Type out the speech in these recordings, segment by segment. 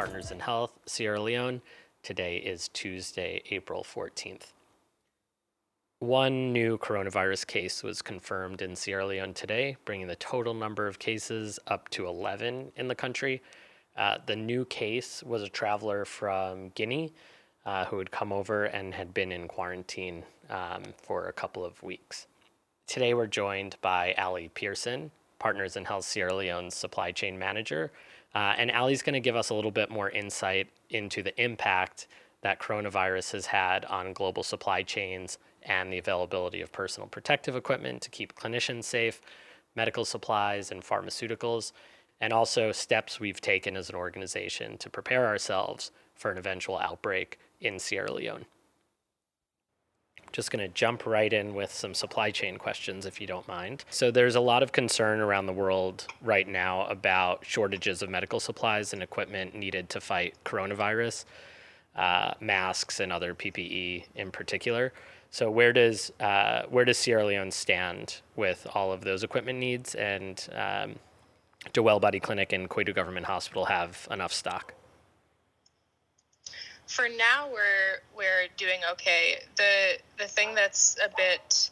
Partners in Health, Sierra Leone. Today is Tuesday, April 14th. One new coronavirus case was confirmed in Sierra Leone today, bringing the total number of cases up to 11 in the country. Uh, the new case was a traveler from Guinea uh, who had come over and had been in quarantine um, for a couple of weeks. Today, we're joined by Ali Pearson, Partners in Health Sierra Leone's supply chain manager, uh, and Ali's going to give us a little bit more insight into the impact that coronavirus has had on global supply chains and the availability of personal protective equipment to keep clinicians safe, medical supplies, and pharmaceuticals, and also steps we've taken as an organization to prepare ourselves for an eventual outbreak in Sierra Leone just going to jump right in with some supply chain questions, if you don't mind. So, there's a lot of concern around the world right now about shortages of medical supplies and equipment needed to fight coronavirus, uh, masks, and other PPE in particular. So, where does uh, where does Sierra Leone stand with all of those equipment needs? And um, do Wellbody Clinic and Koidu Government Hospital have enough stock? For now we're we're doing okay. The the thing that's a bit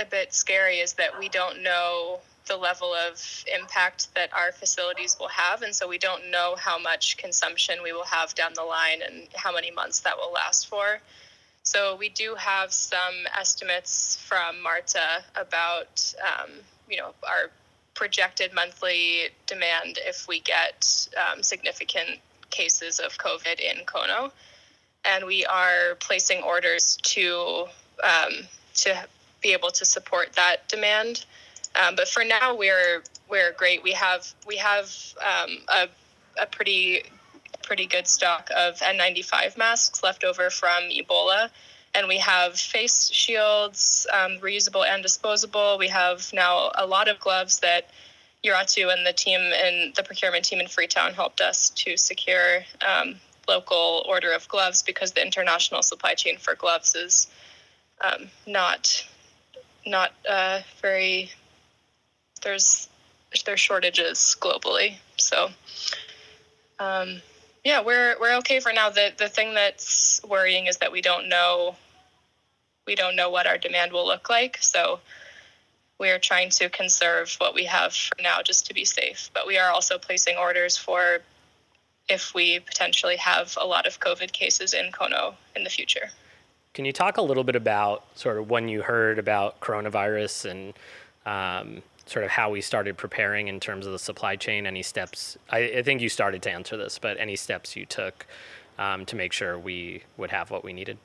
a bit scary is that we don't know the level of impact that our facilities will have and so we don't know how much consumption we will have down the line and how many months that will last for. So we do have some estimates from Marta about um, you know our projected monthly demand if we get um, significant cases of COVID in Kono, and we are placing orders to um, to be able to support that demand. Um, but for now, we're we're great. We have we have um, a a pretty pretty good stock of N95 masks left over from Ebola. And we have face shields, um, reusable and disposable. We have now a lot of gloves that Uratu and the team and the procurement team in Freetown helped us to secure um, local order of gloves because the international supply chain for gloves is um, not not uh, very there's there's shortages globally. So um, yeah we're we're okay for now. The the thing that's worrying is that we don't know we don't know what our demand will look like. So we are trying to conserve what we have for now just to be safe. But we are also placing orders for if we potentially have a lot of COVID cases in Kono in the future. Can you talk a little bit about sort of when you heard about coronavirus and um, sort of how we started preparing in terms of the supply chain? Any steps? I, I think you started to answer this, but any steps you took um, to make sure we would have what we needed?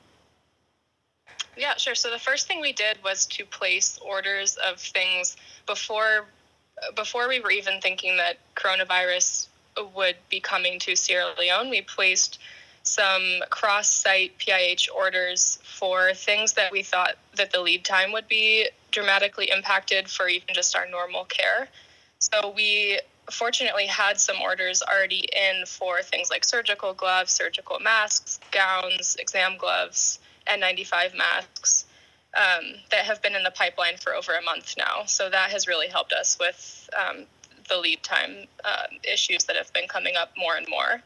Yeah, sure. So the first thing we did was to place orders of things before before we were even thinking that coronavirus would be coming to Sierra Leone. We placed some cross-site PIH orders for things that we thought that the lead time would be dramatically impacted for even just our normal care. So we fortunately had some orders already in for things like surgical gloves, surgical masks, gowns, exam gloves, N95 masks um, that have been in the pipeline for over a month now. So that has really helped us with um, the lead time uh, issues that have been coming up more and more.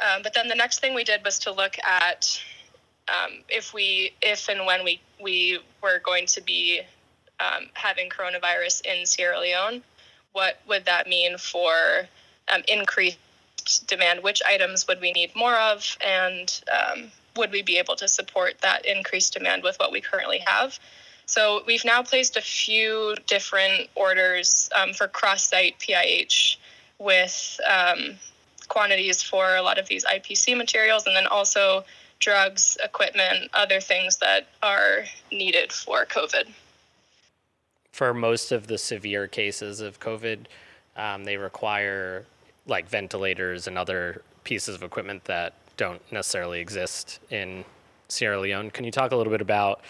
Um, but then the next thing we did was to look at um, if we, if and when we we were going to be um, having coronavirus in Sierra Leone, what would that mean for increased demand? Which items would we need more of, and would we be able to support that increased demand with what we currently have? So we've now placed a few different orders um, for cross-site PIH with um, quantities for a lot of these IPC materials, and then also drugs, equipment, other things that are needed for COVID. For most of the severe cases of COVID, um, they require like ventilators and other pieces of equipment that don't necessarily exist in Sierra Leone. Can you talk a little bit about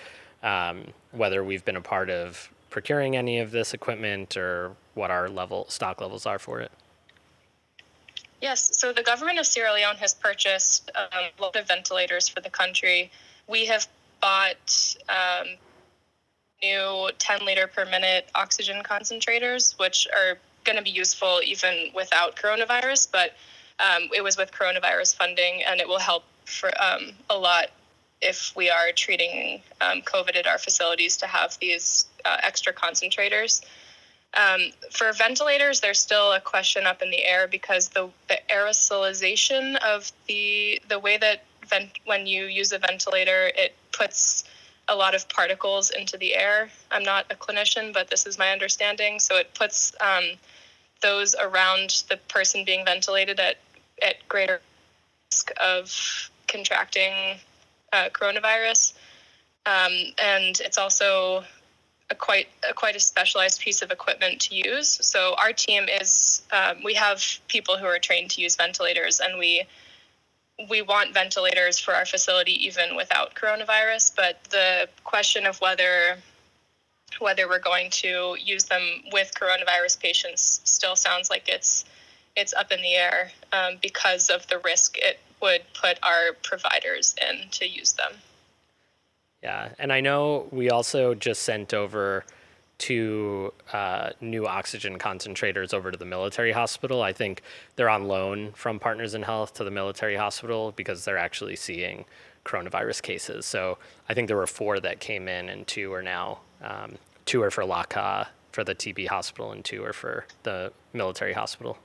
um, whether we've been a part of procuring any of this equipment or what our level stock levels are for it? Yes, so the government of Sierra Leone has purchased um, a lot of ventilators for the country. We have bought um, new 10 liter per minute oxygen concentrators, which are going to be useful even without coronavirus, but um, it was with coronavirus funding, and it will help for um, a lot if we are treating um, COVID at our facilities to have these uh, extra concentrators. Um, for ventilators, there's still a question up in the air because the, the aerosolization of the the way that vent, when you use a ventilator, it puts a lot of particles into the air. I'm not a clinician, but this is my understanding. So it puts um, those around the person being ventilated at at greater risk of contracting uh, coronavirus. Um, and it's also a quite a quite a specialized piece of equipment to use. So our team is um, we have people who are trained to use ventilators, and we we want ventilators for our facility even without coronavirus. But the question of whether whether we're going to use them with coronavirus patients still sounds like it's it's up in the air um, because of the risk it would put our providers in to use them. Yeah, and I know we also just sent over two uh, new oxygen concentrators over to the military hospital. I think they're on loan from Partners in Health to the military hospital because they're actually seeing coronavirus cases. So I think there were four that came in, and two are now um, two are for Lakka for the TB hospital, and two are for the military hospital.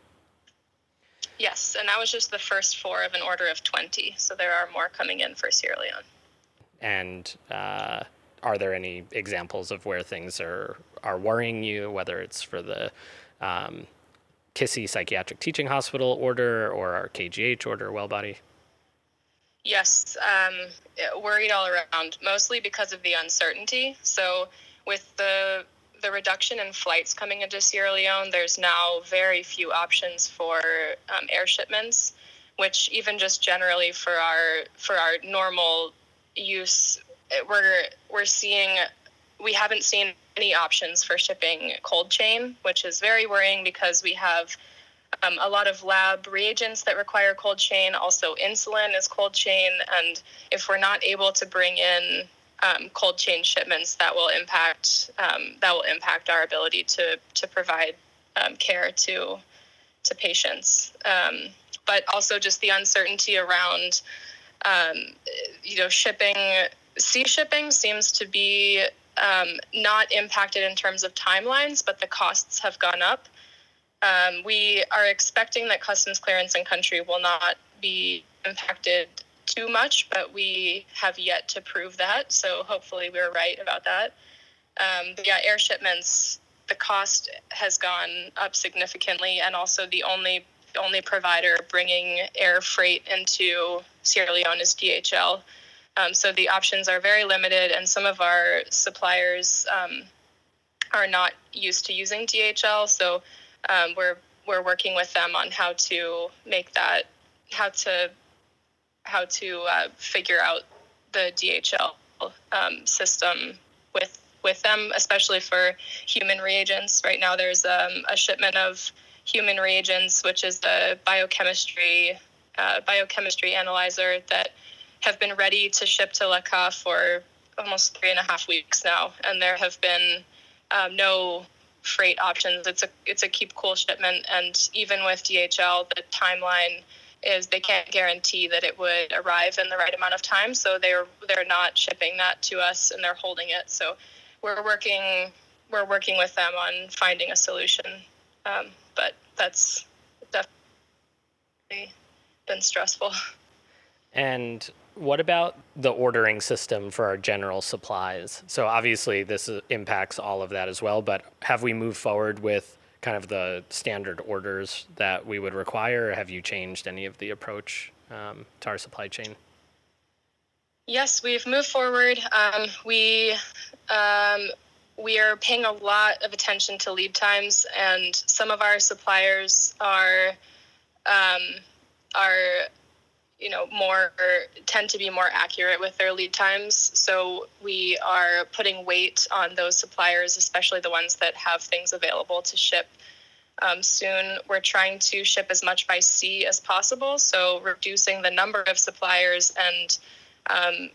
Yes, and that was just the first four of an order of 20. So there are more coming in for Sierra Leone. And uh, are there any examples of where things are, are worrying you, whether it's for the um, Kissy Psychiatric Teaching Hospital order or our KGH order, Wellbody? Yes, um, worried all around, mostly because of the uncertainty. So, with the the reduction in flights coming into Sierra Leone, there's now very few options for um, air shipments, which even just generally for our for our normal use, we're we're seeing we haven't seen any options for shipping cold chain, which is very worrying because we have um, a lot of lab reagents that require cold chain. Also, insulin is cold chain, and if we're not able to bring in um, cold chain shipments that will impact um, that will impact our ability to to provide um, care to to patients. Um, but also just the uncertainty around um, you know shipping sea shipping seems to be um, not impacted in terms of timelines, but the costs have gone up. we are expecting that customs clearance in country will not be impacted too much, but we have yet to prove that. So hopefully we're right about that. Um, yeah, air shipments, the cost has gone up significantly, and also the only only provider bringing air freight into Sierra Leone is DHL. Um, so the options are very limited, and some of our suppliers um, are not used to using DHL. So um, we're we're working with them on how to make that how to how to uh, figure out the DHL um, system with with them, especially for human reagents. Right now, there's um, a shipment of human reagents, which is the biochemistry uh, biochemistry analyzer that have been ready to ship to Lakka for almost three and a half weeks now, and there have been um, no freight options. It's a it's a keep cool shipment, and even with DHL, the timeline is they can't guarantee that it would arrive in the right amount of time, so they're they're not shipping that to us and they're holding it. So we're working we're working with them on finding a solution, um, but that's definitely been stressful. And what about the ordering system for our general supplies? So obviously this impacts all of that as well, but have we moved forward with kind of the standard orders that we would require? have you changed any of the approach um, to our supply chain? Yes, we've moved forward. Um, we um, we are paying a lot of attention to lead times, and some of our suppliers are um, are you know more tend to be more accurate with their lead times. So we are putting weight on those suppliers especially the ones that have things available to ship um, soon. We're trying to ship as much by sea as possible so reducing the number of suppliers and um,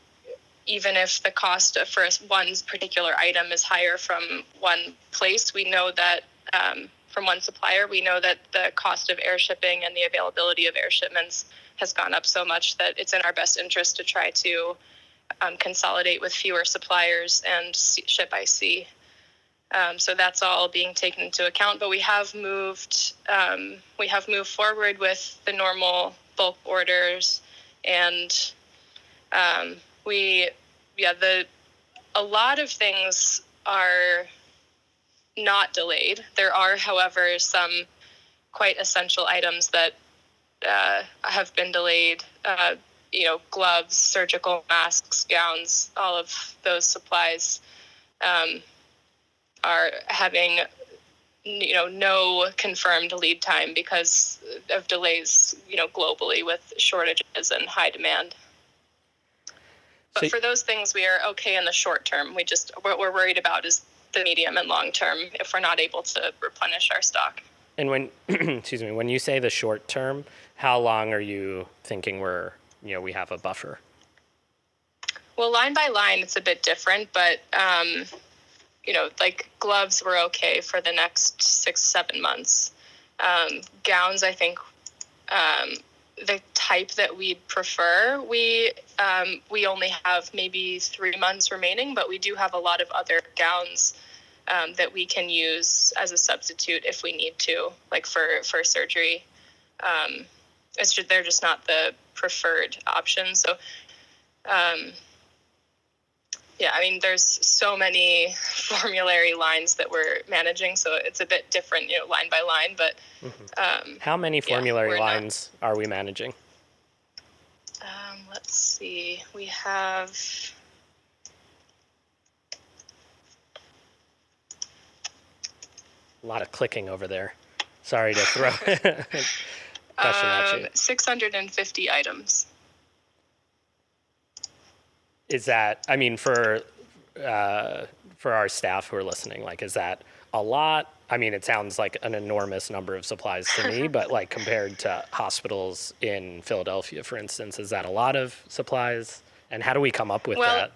even if the cost for one particular item is higher from one place, we know that um, from one supplier, we know that the cost of air shipping and the availability of air shipments has gone up so much that it's in our best interest to try to um, consolidate with fewer suppliers and ship by sea. Um, so that's all being taken into account. But we have moved um, we have moved forward with the normal bulk orders, and um, we yeah the a lot of things are not delayed. There are, however, some quite essential items that uh, have been delayed. Uh, you know, gloves, surgical masks, gowns, all of those supplies um, are having you know no confirmed lead time because of delays you know globally with shortages and high demand but so, for those things we are okay in the short term we just what we're worried about is the medium and long term if we're not able to replenish our stock and when excuse me when you say the short term how long are you thinking we're you know we have a buffer well line by line it's a bit different but um, you know, like gloves were okay for the next six, seven months. Um, gowns, I think, um, the type that we'd prefer, we um, we only have maybe three months remaining, but we do have a lot of other gowns um, that we can use as a substitute if we need to, like for for surgery. Um, it's just, they're just not the preferred option. So um, yeah, I mean, there's so many formulary lines that we're managing, so it's a bit different, you know, line by line. But mm-hmm. um, how many formulary yeah, lines not, are we managing? Um, let's see. We have. A lot of clicking over there. Sorry to throw question at you. Um, 650 items is that i mean for uh, for our staff who are listening like is that a lot i mean it sounds like an enormous number of supplies to me but like compared to hospitals in philadelphia for instance is that a lot of supplies and how do we come up with well, that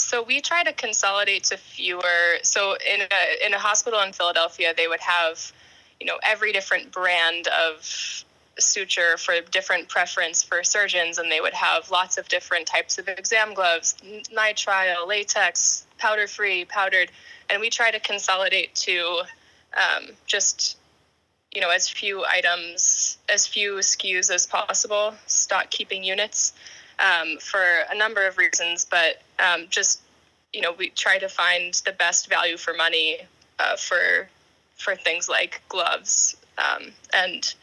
so we try to consolidate to fewer. So in a in a hospital in philadelphia they would have you know every different brand of suture for different preference for surgeons, and they would have lots of different types of exam gloves, nitrile, latex, powder free, powdered, and we try to consolidate to um, just you know as few items, as few SKUs as possible, stock keeping units um, for a number of reasons, but um, just you know we try to find the best value for money uh, for for things like gloves um, and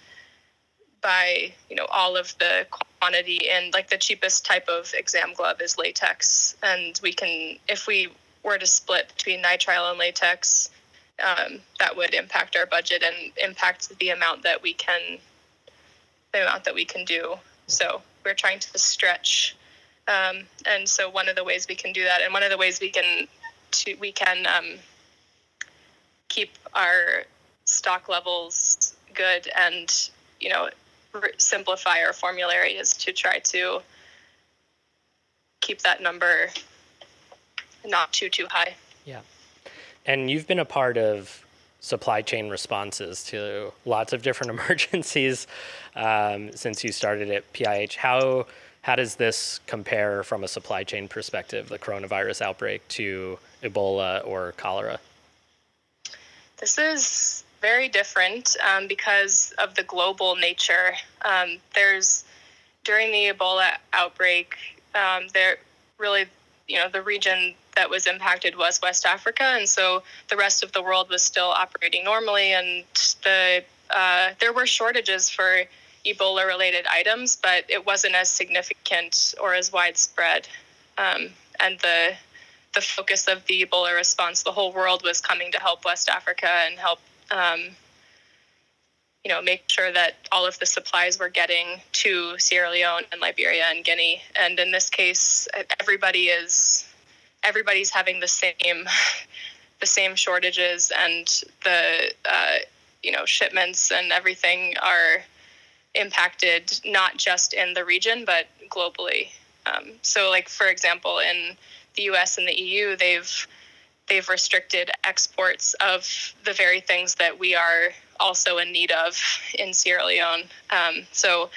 by you know all of the quantity. And like the cheapest type of exam glove is latex. And we can if we were to split between nitrile and latex um, that would impact our budget and impact the amount that we can the amount that we can do. So we're trying to stretch um, and so one of the ways we can do that and one of the ways we can to we can um, keep our stock levels good and you know simplify our formulary is to try to keep that number not too too high. Yeah. And you've been a part of supply chain responses to lots of different emergencies um, since you started at PIH. How how does this compare from a supply chain perspective, the coronavirus outbreak, to Ebola or cholera? This is very different um, because of the global nature. Um, there's during the Ebola outbreak, um, there really, you know, the region that was impacted was West Africa, and so the rest of the world was still operating normally, and the uh, there were shortages for Ebola-related items, but it wasn't as significant or as widespread, um, and the the focus of the Ebola response, the whole world was coming to help West Africa and help um, you know, make sure that all of the supplies were getting to Sierra Leone and Liberia and Guinea. And in this case, everybody is everybody's having the same the same shortages and the uh, you know shipments and everything are impacted not just in the region but globally. Um, so, like for example, in the U.S. and the EU, they've they've restricted exports of the very things that we are also in need of in Sierra Leone. Um, so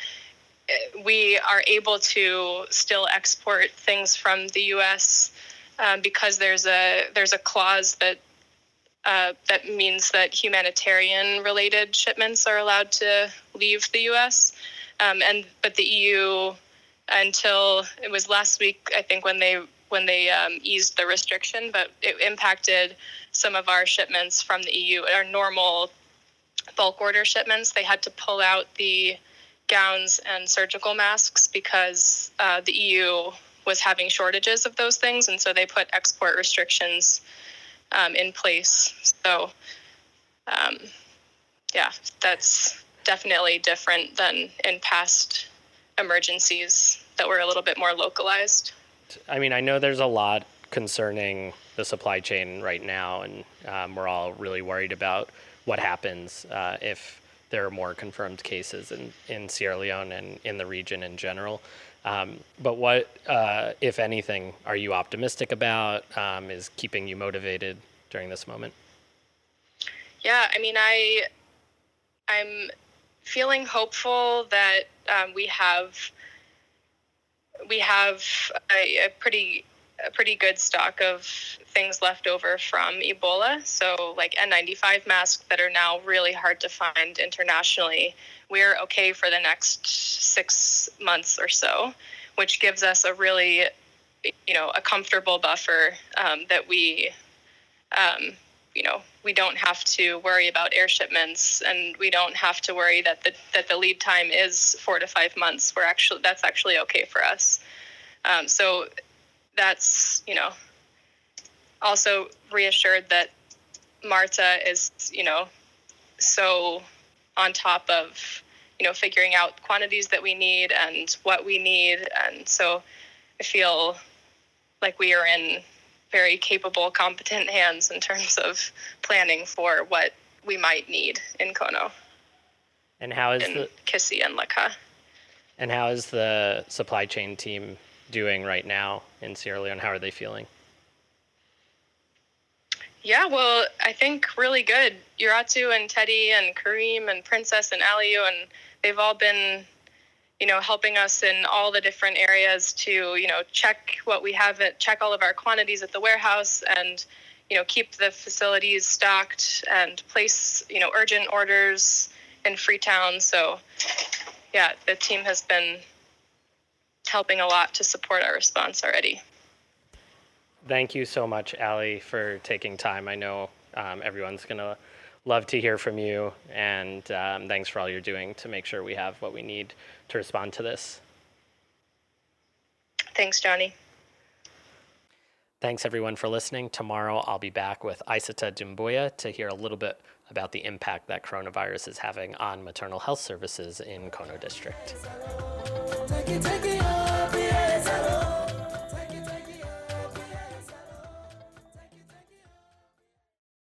uh, we are able to still export things from the U.S. Um, because there's a there's a clause that uh, that means that humanitarian related shipments are allowed to leave the U.S. Um, and but the EU until it was last week I think when they when they um, eased the restriction, but it impacted some of our shipments from the EU. Our normal bulk order shipments, they had to pull out the gowns and surgical masks because uh, the EU was having shortages of those things, and so they put export restrictions um, in place. So, um, yeah, that's definitely different than in past emergencies that were a little bit more localized. I mean, I know there's a lot concerning the supply chain right now, and um, we're all really worried about what happens uh, if there are more confirmed cases in, in Sierra Leone and in the region in general. Um, but what, uh, if anything, are you optimistic about? Um, is keeping you motivated during this moment? Yeah, I mean, I, I'm feeling hopeful that um, we have we have a, a pretty a pretty good stock of things left over from Ebola. So, like N95 masks that are now really hard to find internationally. We're okay for the next six months or so, which gives us a really, you know, a comfortable buffer um, that we, um, you know, we don't have to worry about air shipments, and we don't have to worry that the that the lead time is four to five months. We're actually that's actually okay for us. Um, so that's you know also reassured that Marta is you know so on top of you know figuring out quantities that we need and what we need, and so I feel like we are in very capable, competent hands in terms of planning for what we might need in Kono. And how is in the Kissy and Lakka? And how is the supply chain team doing right now in Sierra Leone? How are they feeling? Yeah, well, I think really good. Uratu and Teddy and Kareem and Princess and Aliu, and they've all been you know, helping us in all the different areas to, you know, check what we have, at, check all of our quantities at the warehouse and, you know, keep the facilities stocked and place, you know, urgent orders in Freetown. So, yeah, the team has been helping a lot to support our response already. Thank you so much, Ali, for taking time. I know um, everyone's going to love to hear from you, and um, thanks for all you're doing to make sure we have what we need to respond to this. Thanks, Johnny. Thanks, everyone, for listening. Tomorrow, I'll be back with Isata Dumbuya to hear a little bit about the impact that coronavirus is having on maternal health services in Kono District it, take it all.